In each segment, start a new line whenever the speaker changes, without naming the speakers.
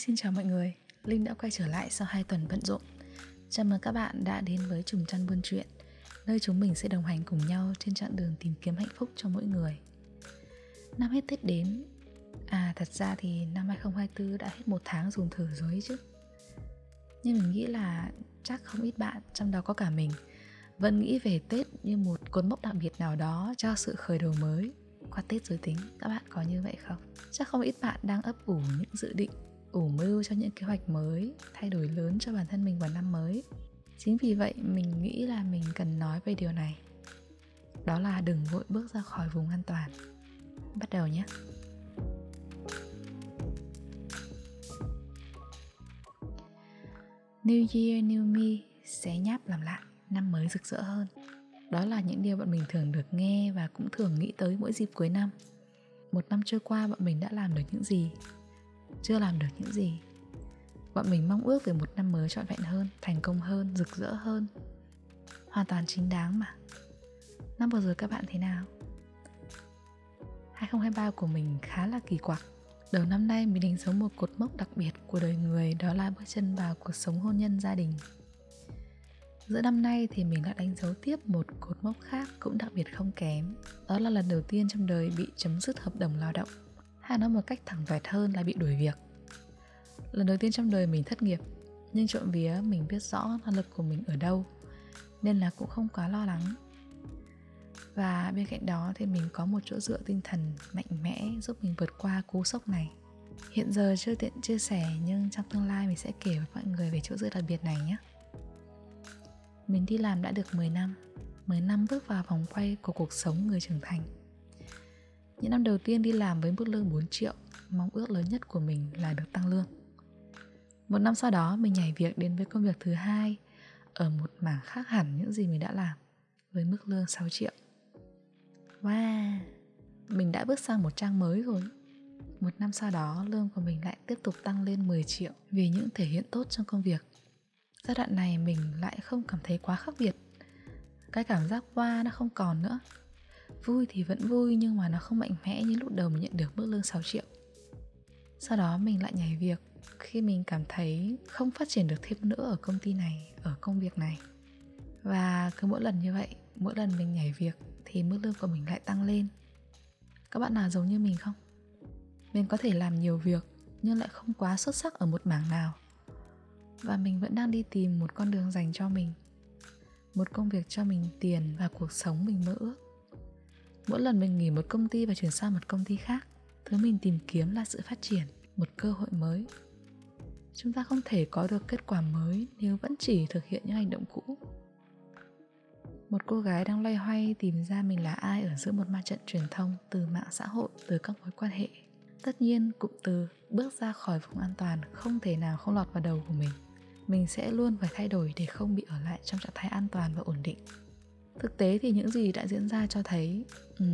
xin chào mọi người. Linh đã quay trở lại sau 2 tuần bận rộn. Chào mừng các bạn đã đến với Trùng Trăn Buôn Chuyện, nơi chúng mình sẽ đồng hành cùng nhau trên chặng đường tìm kiếm hạnh phúc cho mỗi người. Năm hết Tết đến, à thật ra thì năm 2024 đã hết một tháng dùng thử rồi chứ. Nhưng mình nghĩ là chắc không ít bạn, trong đó có cả mình, vẫn nghĩ về Tết như một cột mốc đặc biệt nào đó cho sự khởi đầu mới qua Tết giới tính các bạn có như vậy không? Chắc không ít bạn đang ấp ủ những dự định ủ mưu cho những kế hoạch mới, thay đổi lớn cho bản thân mình vào năm mới. Chính vì vậy, mình nghĩ là mình cần nói về điều này. Đó là đừng vội bước ra khỏi vùng an toàn. Bắt đầu nhé. New Year, New Me sẽ nháp làm lại, năm mới rực rỡ hơn. Đó là những điều bọn mình thường được nghe và cũng thường nghĩ tới mỗi dịp cuối năm. Một năm trôi qua, bọn mình đã làm được những gì? Chưa làm được những gì. Bọn mình mong ước về một năm mới trọn vẹn hơn, thành công hơn, rực rỡ hơn. Hoàn toàn chính đáng mà. Năm vừa rồi các bạn thế nào? 2023 của mình khá là kỳ quặc. Đầu năm nay mình đánh dấu một cột mốc đặc biệt của đời người, đó là bước chân vào cuộc sống hôn nhân gia đình. Giữa năm nay thì mình đã đánh dấu tiếp một cột mốc khác cũng đặc biệt không kém, Đó là lần đầu tiên trong đời bị chấm dứt hợp đồng lao động hay nói một cách thẳng toẹt hơn là bị đuổi việc. Lần đầu tiên trong đời mình thất nghiệp, nhưng trộm vía mình biết rõ năng lực của mình ở đâu, nên là cũng không quá lo lắng. Và bên cạnh đó thì mình có một chỗ dựa tinh thần mạnh mẽ giúp mình vượt qua cú sốc này. Hiện giờ chưa tiện chia sẻ, nhưng trong tương lai mình sẽ kể với mọi người về chỗ dựa đặc biệt này nhé. Mình đi làm đã được 10 năm 10 năm bước vào vòng quay của cuộc sống người trưởng thành những năm đầu tiên đi làm với mức lương 4 triệu, mong ước lớn nhất của mình là được tăng lương. Một năm sau đó mình nhảy việc đến với công việc thứ hai ở một mảng khác hẳn những gì mình đã làm với mức lương 6 triệu. Wow, mình đã bước sang một trang mới rồi. Một năm sau đó lương của mình lại tiếp tục tăng lên 10 triệu vì những thể hiện tốt trong công việc. Giai đoạn này mình lại không cảm thấy quá khác biệt. Cái cảm giác wow nó không còn nữa Vui thì vẫn vui nhưng mà nó không mạnh mẽ như lúc đầu mình nhận được mức lương 6 triệu. Sau đó mình lại nhảy việc khi mình cảm thấy không phát triển được thêm nữa ở công ty này, ở công việc này. Và cứ mỗi lần như vậy, mỗi lần mình nhảy việc thì mức lương của mình lại tăng lên. Các bạn nào giống như mình không? Mình có thể làm nhiều việc nhưng lại không quá xuất sắc ở một mảng nào. Và mình vẫn đang đi tìm một con đường dành cho mình một công việc cho mình tiền và cuộc sống mình mơ ước mỗi lần mình nghỉ một công ty và chuyển sang một công ty khác, thứ mình tìm kiếm là sự phát triển, một cơ hội mới. Chúng ta không thể có được kết quả mới nếu vẫn chỉ thực hiện những hành động cũ. Một cô gái đang loay hoay tìm ra mình là ai ở giữa một ma trận truyền thông từ mạng xã hội, từ các mối quan hệ. Tất nhiên, cụm từ bước ra khỏi vùng an toàn không thể nào không lọt vào đầu của mình. Mình sẽ luôn phải thay đổi để không bị ở lại trong trạng thái an toàn và ổn định thực tế thì những gì đã diễn ra cho thấy ừ,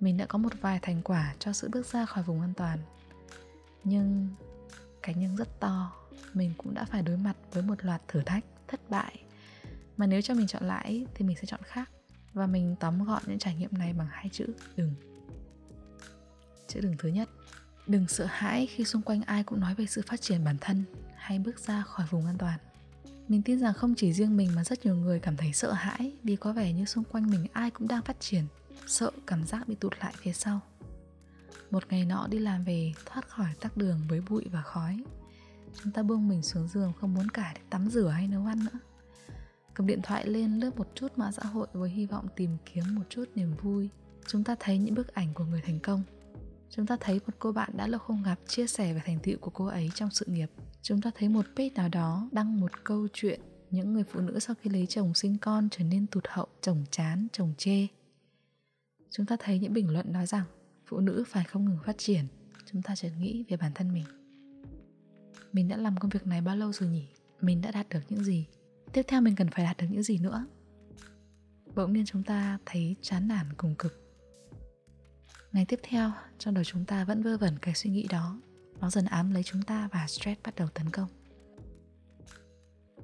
mình đã có một vài thành quả cho sự bước ra khỏi vùng an toàn. Nhưng cái nhưng rất to mình cũng đã phải đối mặt với một loạt thử thách thất bại. Mà nếu cho mình chọn lại thì mình sẽ chọn khác. Và mình tóm gọn những trải nghiệm này bằng hai chữ đừng. Chữ đừng thứ nhất. Đừng sợ hãi khi xung quanh ai cũng nói về sự phát triển bản thân hay bước ra khỏi vùng an toàn mình tin rằng không chỉ riêng mình mà rất nhiều người cảm thấy sợ hãi vì có vẻ như xung quanh mình ai cũng đang phát triển, sợ cảm giác bị tụt lại phía sau. Một ngày nọ đi làm về, thoát khỏi tắc đường với bụi và khói. Chúng ta buông mình xuống giường không muốn cả để tắm rửa hay nấu ăn nữa. Cầm điện thoại lên lướt một chút mạng xã hội với hy vọng tìm kiếm một chút niềm vui. Chúng ta thấy những bức ảnh của người thành công. Chúng ta thấy một cô bạn đã lâu không gặp chia sẻ về thành tựu của cô ấy trong sự nghiệp chúng ta thấy một page nào đó đăng một câu chuyện, những người phụ nữ sau khi lấy chồng sinh con trở nên tụt hậu, chồng chán, chồng chê. Chúng ta thấy những bình luận nói rằng phụ nữ phải không ngừng phát triển. Chúng ta chợt nghĩ về bản thân mình. Mình đã làm công việc này bao lâu rồi nhỉ? Mình đã đạt được những gì? Tiếp theo mình cần phải đạt được những gì nữa? Bỗng nhiên chúng ta thấy chán nản cùng cực. Ngày tiếp theo, trong đầu chúng ta vẫn vơ vẩn cái suy nghĩ đó nó dần ám lấy chúng ta và stress bắt đầu tấn công.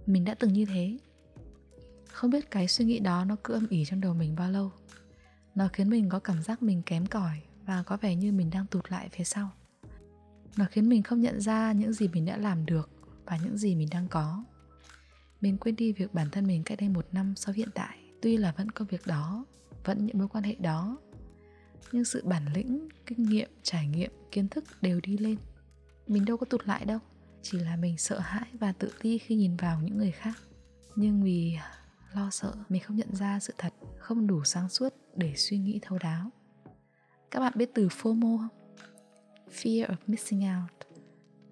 Mình đã từng như thế. Không biết cái suy nghĩ đó nó cứ âm ỉ trong đầu mình bao lâu. Nó khiến mình có cảm giác mình kém cỏi và có vẻ như mình đang tụt lại phía sau. Nó khiến mình không nhận ra những gì mình đã làm được và những gì mình đang có. Mình quên đi việc bản thân mình cách đây một năm sau hiện tại. Tuy là vẫn công việc đó, vẫn những mối quan hệ đó. Nhưng sự bản lĩnh, kinh nghiệm, trải nghiệm, kiến thức đều đi lên mình đâu có tụt lại đâu chỉ là mình sợ hãi và tự ti khi nhìn vào những người khác nhưng vì lo sợ mình không nhận ra sự thật không đủ sáng suốt để suy nghĩ thấu đáo các bạn biết từ FOMO không? Fear of missing out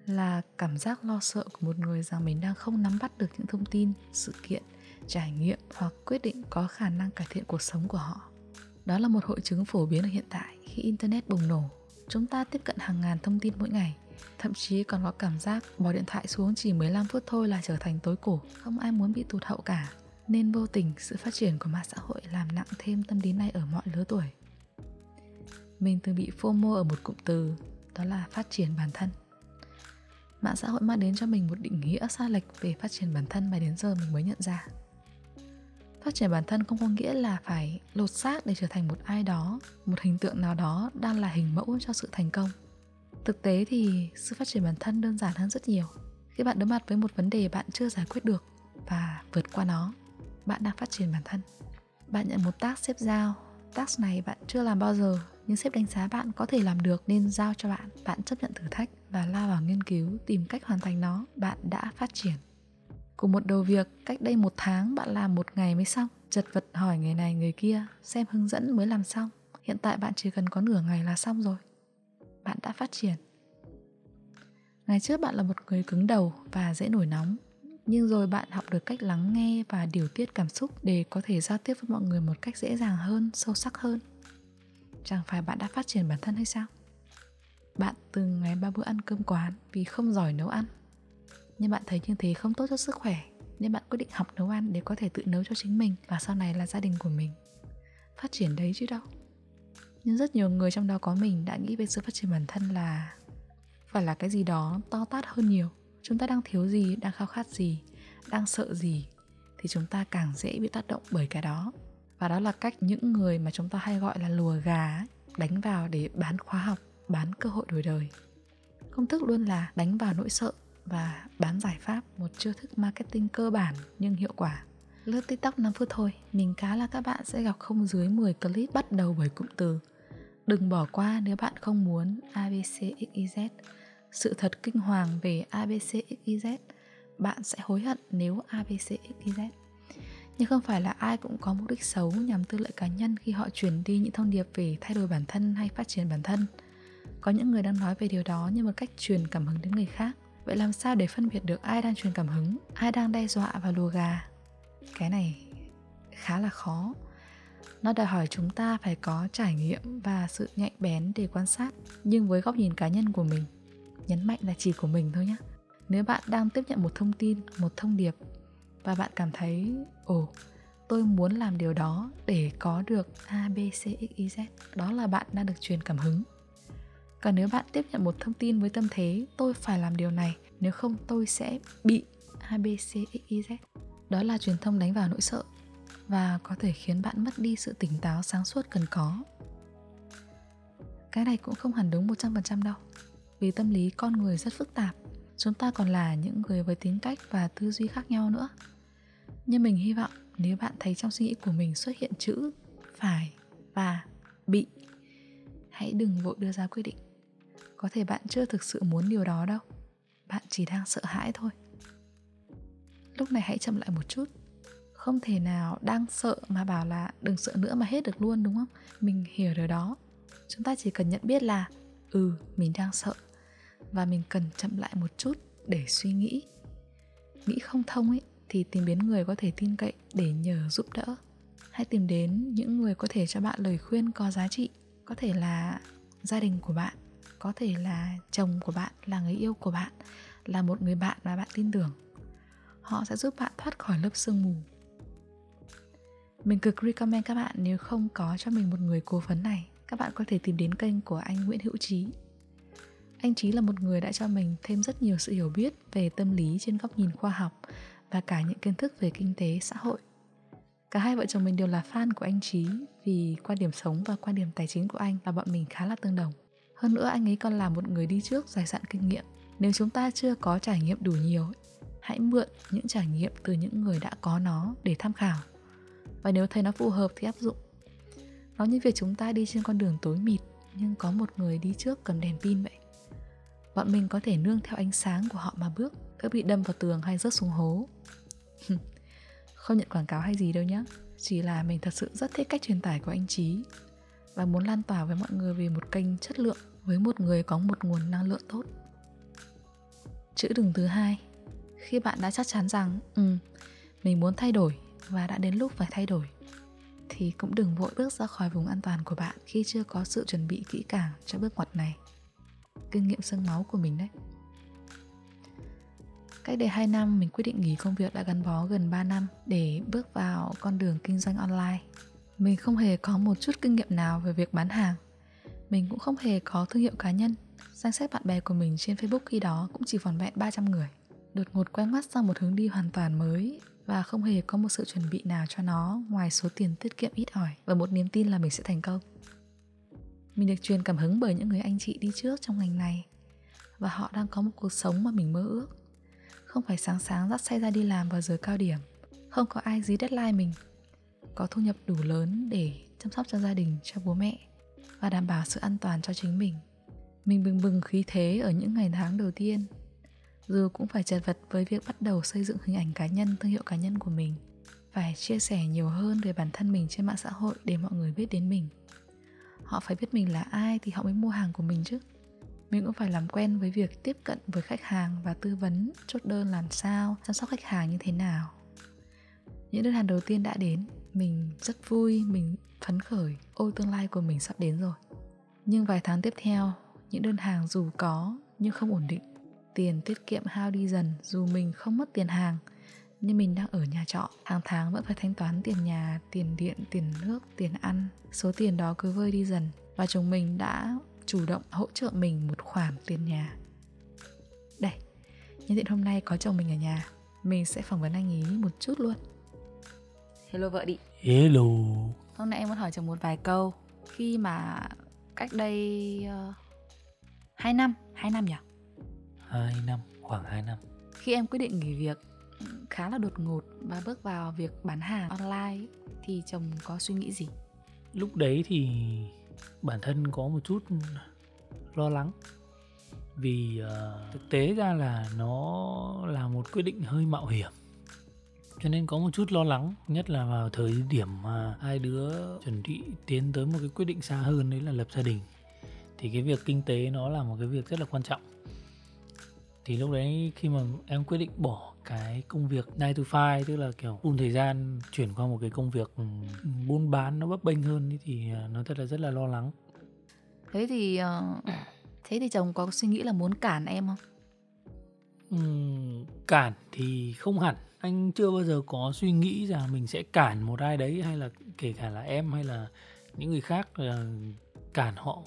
là cảm giác lo sợ của một người rằng mình đang không nắm bắt được những thông tin, sự kiện, trải nghiệm hoặc quyết định có khả năng cải thiện cuộc sống của họ. Đó là một hội chứng phổ biến ở hiện tại khi internet bùng nổ. Chúng ta tiếp cận hàng ngàn thông tin mỗi ngày, thậm chí còn có cảm giác bỏ điện thoại xuống chỉ 15 phút thôi là trở thành tối cổ, không ai muốn bị tụt hậu cả. Nên vô tình sự phát triển của mạng xã hội làm nặng thêm tâm lý này ở mọi lứa tuổi. Mình từng bị FOMO ở một cụm từ, đó là phát triển bản thân mạng xã hội mang đến cho mình một định nghĩa xa lệch về phát triển bản thân mà đến giờ mình mới nhận ra phát triển bản thân không có nghĩa là phải lột xác để trở thành một ai đó một hình tượng nào đó đang là hình mẫu cho sự thành công thực tế thì sự phát triển bản thân đơn giản hơn rất nhiều. Khi bạn đối mặt với một vấn đề bạn chưa giải quyết được và vượt qua nó, bạn đang phát triển bản thân. Bạn nhận một task xếp giao. Task này bạn chưa làm bao giờ, nhưng sếp đánh giá bạn có thể làm được nên giao cho bạn. Bạn chấp nhận thử thách và lao vào nghiên cứu, tìm cách hoàn thành nó. Bạn đã phát triển. Cùng một đầu việc, cách đây một tháng bạn làm một ngày mới xong. Chật vật hỏi người này người kia, xem hướng dẫn mới làm xong. Hiện tại bạn chỉ cần có nửa ngày là xong rồi bạn đã phát triển. Ngày trước bạn là một người cứng đầu và dễ nổi nóng, nhưng rồi bạn học được cách lắng nghe và điều tiết cảm xúc để có thể giao tiếp với mọi người một cách dễ dàng hơn, sâu sắc hơn. Chẳng phải bạn đã phát triển bản thân hay sao? Bạn từng ngày ba bữa ăn cơm quán vì không giỏi nấu ăn. Nhưng bạn thấy như thế không tốt cho sức khỏe, nên bạn quyết định học nấu ăn để có thể tự nấu cho chính mình và sau này là gia đình của mình. Phát triển đấy chứ đâu nhưng rất nhiều người trong đó có mình đã nghĩ về sự phát triển bản thân là phải là cái gì đó to tát hơn nhiều. Chúng ta đang thiếu gì, đang khao khát gì, đang sợ gì thì chúng ta càng dễ bị tác động bởi cái đó. Và đó là cách những người mà chúng ta hay gọi là lùa gà đánh vào để bán khóa học, bán cơ hội đổi đời. Công thức luôn là đánh vào nỗi sợ và bán giải pháp một chiêu thức marketing cơ bản nhưng hiệu quả lướt tiktok 5 phút thôi. Mình cá là các bạn sẽ gặp không dưới 10 clip bắt đầu bởi cụm từ. Đừng bỏ qua nếu bạn không muốn abcxyz sự thật kinh hoàng về abcxyz bạn sẽ hối hận nếu abcxyz nhưng không phải là ai cũng có mục đích xấu nhằm tư lợi cá nhân khi họ truyền đi những thông điệp về thay đổi bản thân hay phát triển bản thân. Có những người đang nói về điều đó như một cách truyền cảm hứng đến người khác. Vậy làm sao để phân biệt được ai đang truyền cảm hứng, ai đang đe dọa và lùa gà? Cái này khá là khó. Nó đòi hỏi chúng ta phải có trải nghiệm và sự nhạy bén để quan sát, nhưng với góc nhìn cá nhân của mình, nhấn mạnh là chỉ của mình thôi nhé nếu bạn đang tiếp nhận một thông tin, một thông điệp và bạn cảm thấy, ồ, tôi muốn làm điều đó để có được a, b, c, x, y, z, đó là bạn đang được truyền cảm hứng. Còn nếu bạn tiếp nhận một thông tin với tâm thế, tôi phải làm điều này, nếu không tôi sẽ bị a, b, c, x, y, z đó là truyền thông đánh vào nỗi sợ và có thể khiến bạn mất đi sự tỉnh táo, sáng suốt cần có. Cái này cũng không hẳn đúng 100% đâu. Vì tâm lý con người rất phức tạp, chúng ta còn là những người với tính cách và tư duy khác nhau nữa. Nhưng mình hy vọng nếu bạn thấy trong suy nghĩ của mình xuất hiện chữ phải và bị, hãy đừng vội đưa ra quyết định. Có thể bạn chưa thực sự muốn điều đó đâu. Bạn chỉ đang sợ hãi thôi lúc này hãy chậm lại một chút. Không thể nào đang sợ mà bảo là đừng sợ nữa mà hết được luôn, đúng không? Mình hiểu điều đó. Chúng ta chỉ cần nhận biết là ừ mình đang sợ. Và mình cần chậm lại một chút để suy nghĩ. Nghĩ không thông ấy, thì tìm đến người có thể tin cậy để nhờ giúp đỡ. Hãy tìm đến những người có thể cho bạn lời khuyên có giá trị. Có thể là gia đình của bạn, có thể là chồng của bạn, là người yêu của bạn, là một người bạn mà bạn tin tưởng họ sẽ giúp bạn thoát khỏi lớp sương mù mình cực recommend các bạn nếu không có cho mình một người cố vấn này, các bạn có thể tìm đến kênh của anh Nguyễn Hữu Trí anh Trí là một người đã cho mình thêm rất nhiều sự hiểu biết về tâm lý trên góc nhìn khoa học và cả những kiến thức về kinh tế, xã hội. Cả hai vợ chồng mình đều là fan của anh Trí vì quan điểm sống và quan điểm tài chính của anh và bọn mình khá là tương đồng. hơn nữa, anh ấy còn là một người đi trước dài dặn kinh nghiệm nếu chúng ta chưa có trải nghiệm đủ nhiều hãy mượn những trải nghiệm từ những người đã có nó để tham khảo. Và nếu thấy nó phù hợp thì áp dụng. Nó như việc chúng ta đi trên con đường tối mịt, nhưng có một người đi trước cầm đèn pin vậy. Bọn mình có thể nương theo ánh sáng của họ mà bước đỡ bị đâm vào tường hay rớt xuống hố. Không nhận quảng cáo hay gì đâu nhé chỉ là mình thật sự rất thích cách truyền tải của anh trí và muốn lan tỏa với mọi người về một kênh chất lượng, với một người có một nguồn năng lượng tốt. Chữ đường thứ hai khi bạn đã chắc chắn rằng ừ mình muốn thay đổi và đã đến lúc phải thay đổi, thì cũng đừng vội bước ra khỏi vùng an toàn của bạn khi chưa có sự chuẩn bị kỹ càng cho bước ngoặt này kinh nghiệm sương máu của mình đấy Cách đây 2 năm, mình quyết định nghỉ công việc đã gắn bó gần 3 năm để bước vào con đường kinh doanh online. Mình không hề có một chút kinh nghiệm nào về việc bán hàng. Mình cũng không hề có thương hiệu cá nhân. Danh sách bạn bè của mình trên Facebook khi đó cũng chỉ vỏn vẹn 300 người. Đột ngột quay mắt sang một hướng đi hoàn toàn mới và không hề có một sự chuẩn bị nào cho nó ngoài số tiền tiết kiệm ít ỏi và một niềm tin là mình sẽ thành công. Mình được truyền cảm hứng bởi những người anh chị đi trước trong ngành này và họ đang có một cuộc sống mà mình mơ ước. Không phải sáng sáng dắt xe ra đi làm vào giờ cao điểm, không có ai dí deadline mình, có thu nhập đủ lớn để chăm sóc cho gia đình, cho bố mẹ và đảm bảo sự an toàn cho chính mình. Mình bừng bừng khí thế ở những ngày tháng đầu tiên dù cũng phải chật vật với việc bắt đầu xây dựng hình ảnh cá nhân, thương hiệu cá nhân của mình. Phải chia sẻ nhiều hơn về bản thân mình trên mạng xã hội để mọi người biết đến mình. Họ phải biết mình là ai thì họ mới mua hàng của mình chứ. Mình cũng phải làm quen với việc tiếp cận với khách hàng và tư vấn chốt đơn làm sao chăm sóc khách hàng như thế nào. Những đơn hàng đầu tiên đã đến mình rất vui mình phấn khởi. Ôi tương lai của mình sắp đến rồi. Nhưng vài tháng tiếp theo những đơn hàng dù có nhưng không ổn định tiền tiết kiệm hao đi dần dù mình không mất tiền hàng. Nhưng mình đang ở nhà trọ hàng tháng vẫn phải thanh toán tiền nhà tiền điện tiền nước tiền ăn. Số tiền đó cứ vơi đi dần và chồng mình đã chủ động hỗ trợ mình một khoản tiền nhà. Đây nhân tiện hôm nay có chồng mình ở nhà. Mình sẽ phỏng vấn anh ấy một chút luôn. Hello vợ đi.
Hello.
Hôm nay em muốn hỏi chồng một vài câu. Khi mà cách đây uh, 2 năm 2 năm nhỉ
2 năm khoảng 2 năm.
Khi em quyết định nghỉ việc khá là đột ngột và bước vào việc bán hàng online thì chồng có suy nghĩ gì?
Lúc đấy thì bản thân có một chút lo lắng. Vì uh, thực tế ra là nó là một quyết định hơi mạo hiểm. Cho nên có một chút lo lắng nhất là vào thời điểm mà hai đứa chuẩn bị tiến tới một cái quyết định xa hơn đấy là lập gia đình. Thì cái việc kinh tế nó là một cái việc rất là quan trọng thì lúc đấy khi mà em quyết định bỏ cái công việc 9 to 5 tức là kiểu full thời gian chuyển qua một cái công việc ừ, buôn bán nó bấp bênh hơn thì à, nó thật là rất là lo lắng.
Thế thì uh, thế thì chồng có suy nghĩ là muốn cản em không?
Uhm, cản thì không hẳn. Anh chưa bao giờ có suy nghĩ rằng mình sẽ cản một ai đấy hay là kể cả là em hay là những người khác là cản họ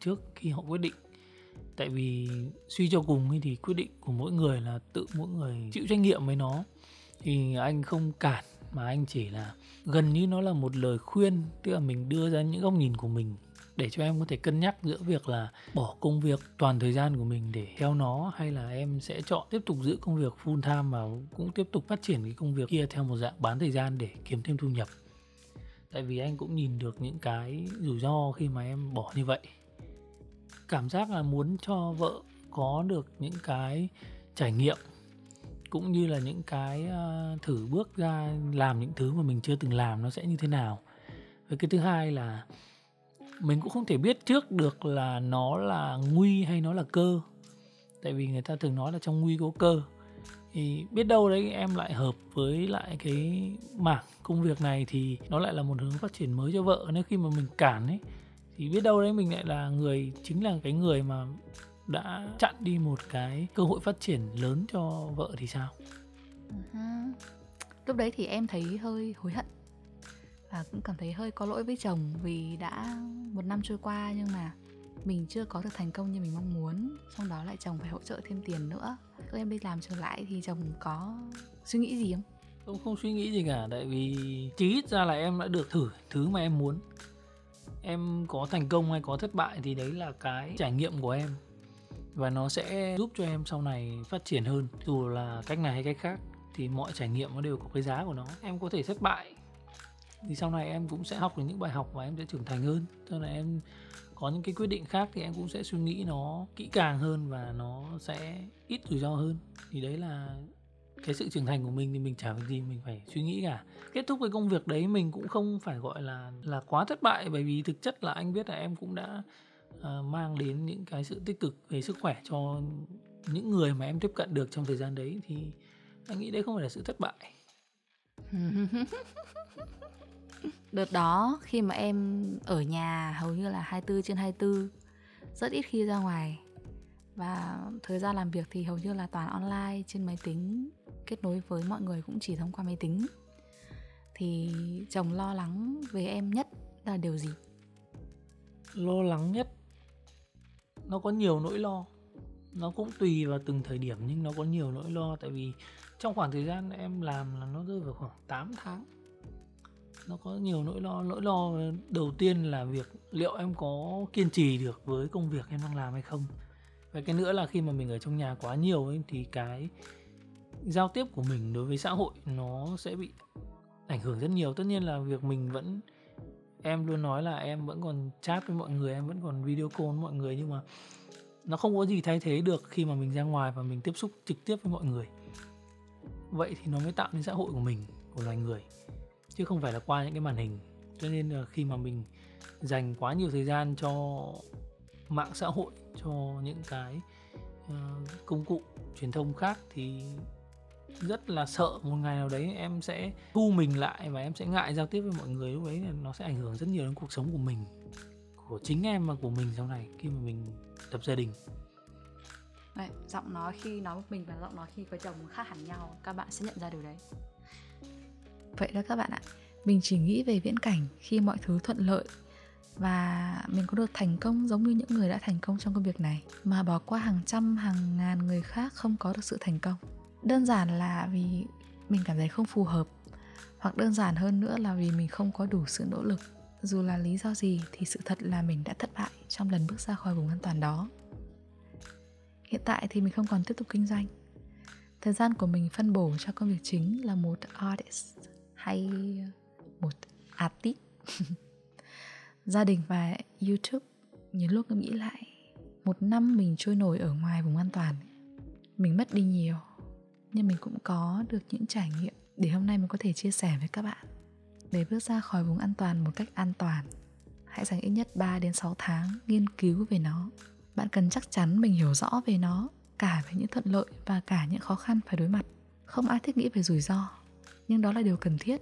trước khi họ quyết định tại vì suy cho cùng thì quyết định của mỗi người là tự mỗi người chịu trách nhiệm với nó. Thì anh không cản, mà anh chỉ là gần như nó là một lời khuyên, tức là mình đưa ra những góc nhìn của mình để cho em có thể cân nhắc giữa việc là bỏ công việc toàn thời gian của mình để theo nó, hay là em sẽ chọn tiếp tục giữ công việc full time và cũng tiếp tục phát triển cái công việc kia theo một dạng bán thời gian để kiếm thêm thu nhập. Tại vì anh cũng nhìn được những cái rủi ro khi mà em bỏ như vậy cảm giác là muốn cho vợ có được những cái trải nghiệm cũng như là những cái uh, thử bước ra làm những thứ mà mình chưa từng làm nó sẽ như thế nào. Với cái thứ hai là mình cũng không thể biết trước được là nó là nguy hay nó là cơ. Tại vì người ta thường nói là trong nguy có cơ. Thì biết đâu đấy em lại hợp với lại cái mảng công việc này thì nó lại là một hướng phát triển mới cho vợ. Nếu khi mà mình cản ấy thì biết đâu đấy mình lại là người chính là cái người mà đã chặn đi một cái cơ hội phát triển lớn cho vợ thì sao?
Uh-huh. lúc đấy thì em thấy hơi hối hận và cũng cảm thấy hơi có lỗi với chồng vì đã một năm trôi qua nhưng mà mình chưa có được thành công như mình mong muốn. Trong đó lại chồng phải hỗ trợ thêm tiền nữa. Lúc em đi làm trở lại thì chồng có suy nghĩ gì không?
Không không suy nghĩ gì cả. Tại vì chí ít ra là em đã được thử thứ mà em muốn em có thành công hay có thất bại thì đấy là cái trải nghiệm của em. Và nó sẽ giúp cho em sau này phát triển hơn, dù là cách này hay cách khác, thì mọi trải nghiệm nó đều có cái giá của nó. Em có thể thất bại thì sau này em cũng sẽ học được những bài học và em sẽ trưởng thành hơn. Cho nên em có những cái quyết định khác thì em cũng sẽ suy nghĩ nó kỹ càng hơn và nó sẽ ít rủi ro hơn. Thì đấy là cái sự trưởng thành của mình thì mình chả việc gì mình phải suy nghĩ cả. Kết thúc cái công việc đấy mình cũng không phải gọi là là quá thất bại bởi vì thực chất là anh biết là em cũng đã uh, mang đến những cái sự tích cực về sức khỏe cho những người mà em tiếp cận được trong thời gian đấy thì anh nghĩ đấy không phải là sự thất bại.
Đợt đó khi mà em ở nhà hầu như là 24 trên 24 Rất ít khi ra ngoài. Và thời gian làm việc thì hầu như là toàn online trên máy tính. Kết nối với mọi người cũng chỉ thông qua máy tính. Thì chồng lo lắng về em nhất là điều gì?
Lo lắng nhất Nó có nhiều nỗi lo. Nó cũng tùy vào từng thời điểm nhưng nó có nhiều nỗi lo. Tại vì trong khoảng thời gian em làm là nó rơi vào khoảng 8 tháng. Nó có nhiều nỗi lo. Nỗi lo đầu tiên là việc liệu em có kiên trì được với công việc em đang làm hay không. Và cái nữa là khi mà mình ở trong nhà quá nhiều ấy, thì cái giao tiếp của mình đối với xã hội nó sẽ bị ảnh hưởng rất nhiều. Tất nhiên là việc mình vẫn em luôn nói là em vẫn còn chat với mọi người em vẫn còn video call với mọi người nhưng mà nó không có gì thay thế được khi mà mình ra ngoài và mình tiếp xúc trực tiếp với mọi người. Vậy thì nó mới tạo nên xã hội của mình của loài người chứ không phải là qua những cái màn hình. Cho nên là khi mà mình dành quá nhiều thời gian cho mạng xã hội cho những cái uh, công cụ truyền thông khác thì rất là sợ một ngày nào đấy em sẽ thu mình lại và em sẽ ngại giao tiếp với mọi người. Lúc đấy nó sẽ ảnh hưởng rất nhiều đến cuộc sống của mình của chính em và của mình sau này khi mà mình lập gia đình.
Đấy, giọng nói khi nói một mình và giọng nói khi có chồng khác hẳn nhau các bạn sẽ nhận ra điều đấy. Vậy đó các bạn ạ mình chỉ nghĩ về viễn cảnh khi mọi thứ thuận lợi và mình có được thành công giống như những người đã thành công trong công việc này. Mà bỏ qua hàng trăm hàng ngàn người khác không có được sự thành công đơn giản là vì mình cảm thấy không phù hợp, hoặc đơn giản hơn nữa là vì mình không có đủ sự nỗ lực. Dù là lý do gì thì sự thật là mình đã thất bại trong lần bước ra khỏi vùng an toàn đó. Hiện tại thì mình không còn tiếp tục kinh doanh. Thời gian của mình phân bổ cho công việc chính là một artist hay một artist. Gia đình và youtube nhiều lúc em nghĩ lại, một năm mình trôi nổi ở ngoài vùng an toàn, mình mất đi nhiều nhưng mình cũng có được những trải nghiệm để hôm nay mình có thể chia sẻ với các bạn. Để bước ra khỏi vùng an toàn một cách an toàn, hãy dành ít nhất 3 đến 6 tháng nghiên cứu về nó. Bạn cần chắc chắn mình hiểu rõ về nó, cả về những thuận lợi và cả những khó khăn phải đối mặt. Không ai thích nghĩ về rủi ro, nhưng đó là điều cần thiết.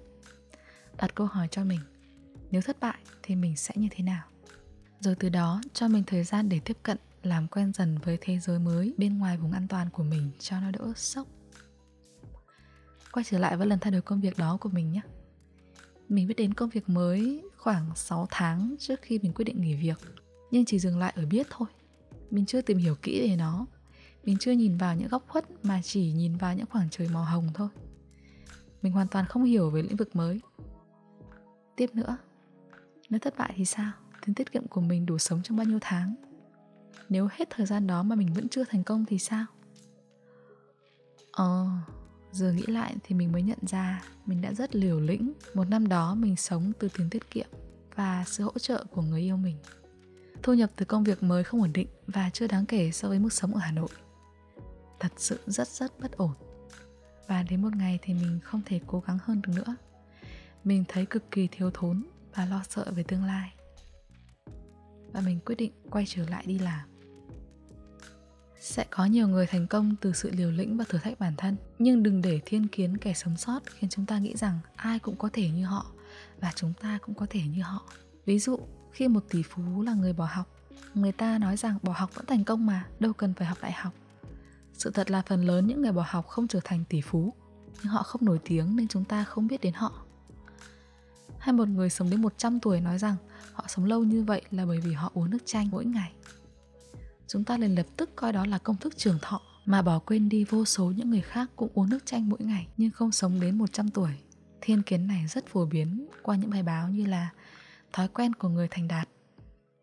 Đặt câu hỏi cho mình, nếu thất bại thì mình sẽ như thế nào? Rồi từ đó cho mình thời gian để tiếp cận, làm quen dần với thế giới mới bên ngoài vùng an toàn của mình cho nó đỡ sốc quay trở lại với lần thay đổi công việc đó của mình nhé. Mình biết đến công việc mới khoảng 6 tháng trước khi mình quyết định nghỉ việc, nhưng chỉ dừng lại ở biết thôi. Mình chưa tìm hiểu kỹ về nó. Mình chưa nhìn vào những góc khuất mà chỉ nhìn vào những khoảng trời màu hồng thôi. Mình hoàn toàn không hiểu về lĩnh vực mới. Tiếp nữa, nếu thất bại thì sao? Tiền tiết kiệm của mình đủ sống trong bao nhiêu tháng? Nếu hết thời gian đó mà mình vẫn chưa thành công thì sao? Ờ giờ nghĩ lại thì mình mới nhận ra mình đã rất liều lĩnh. Một năm đó mình sống từ tiền tiết kiệm và sự hỗ trợ của người yêu mình. Thu nhập từ công việc mới không ổn định và chưa đáng kể so với mức sống ở hà nội. Thật sự rất rất bất ổn. Và đến một ngày thì mình không thể cố gắng hơn được nữa. Mình thấy cực kỳ thiếu thốn và lo sợ về tương lai. Và mình quyết định quay trở lại đi làm sẽ có nhiều người thành công từ sự liều lĩnh và thử thách bản thân. Nhưng đừng để thiên kiến kẻ sống sót khiến chúng ta nghĩ rằng ai cũng có thể như họ và chúng ta cũng có thể như họ. Ví dụ, khi một tỷ phú là người bỏ học, người ta nói rằng bỏ học vẫn thành công mà, đâu cần phải học đại học. Sự thật là phần lớn những người bỏ học không trở thành tỷ phú, nhưng họ không nổi tiếng nên chúng ta không biết đến họ. Hay một người sống đến 100 tuổi nói rằng họ sống lâu như vậy là bởi vì họ uống nước chanh mỗi ngày chúng ta liền lập tức coi đó là công thức trường thọ, mà bỏ quên đi vô số những người khác cũng uống nước chanh mỗi ngày, nhưng không sống đến 100 tuổi. Thiên kiến này rất phổ biến qua những bài báo như là thói quen của người thành đạt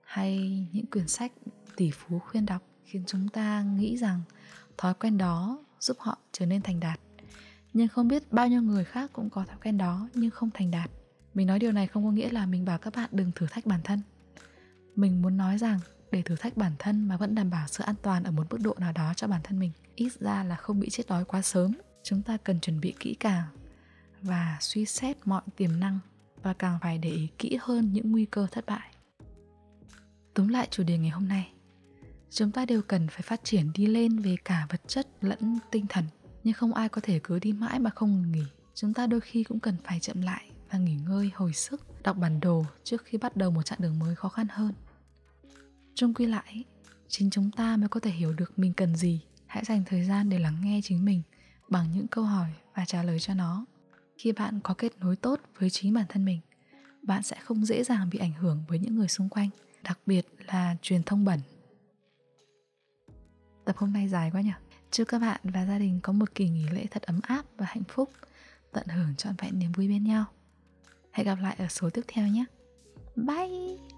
hay những quyển sách tỷ phú khuyên đọc, khiến chúng ta nghĩ rằng thói quen đó giúp họ trở nên thành đạt. Nhưng không biết bao nhiêu người khác cũng có thói quen đó nhưng không thành đạt. Mình nói điều này không có nghĩa là mình bảo các bạn đừng thử thách bản thân. Mình muốn nói rằng để thử thách bản thân mà vẫn đảm bảo sự an toàn ở một mức độ nào đó cho bản thân mình. Ít ra là không bị chết đói quá sớm. Chúng ta cần chuẩn bị kỹ càng và suy xét mọi tiềm năng và càng phải để ý kỹ hơn những nguy cơ thất bại. Tóm lại chủ đề ngày hôm nay, chúng ta đều cần phải phát triển đi lên về cả vật chất lẫn tinh thần, nhưng không ai có thể cứ đi mãi mà không ngừng nghỉ. Chúng ta đôi khi cũng cần phải chậm lại và nghỉ ngơi hồi sức, đọc bản đồ trước khi bắt đầu một chặng đường mới khó khăn hơn. Trong quy lại chính chúng ta mới có thể hiểu được mình cần gì. Hãy dành thời gian để lắng nghe chính mình bằng những câu hỏi và trả lời cho nó. Khi bạn có kết nối tốt với chính bản thân mình, bạn sẽ không dễ dàng bị ảnh hưởng với những người xung quanh, đặc biệt là truyền thông bẩn. Tập hôm nay dài quá nhỉ? Chúc các bạn và gia đình có một kỳ nghỉ lễ thật ấm áp và hạnh phúc, tận hưởng trọn vẹn niềm vui bên nhau. Hẹn gặp lại ở số tiếp theo nhé. Bye!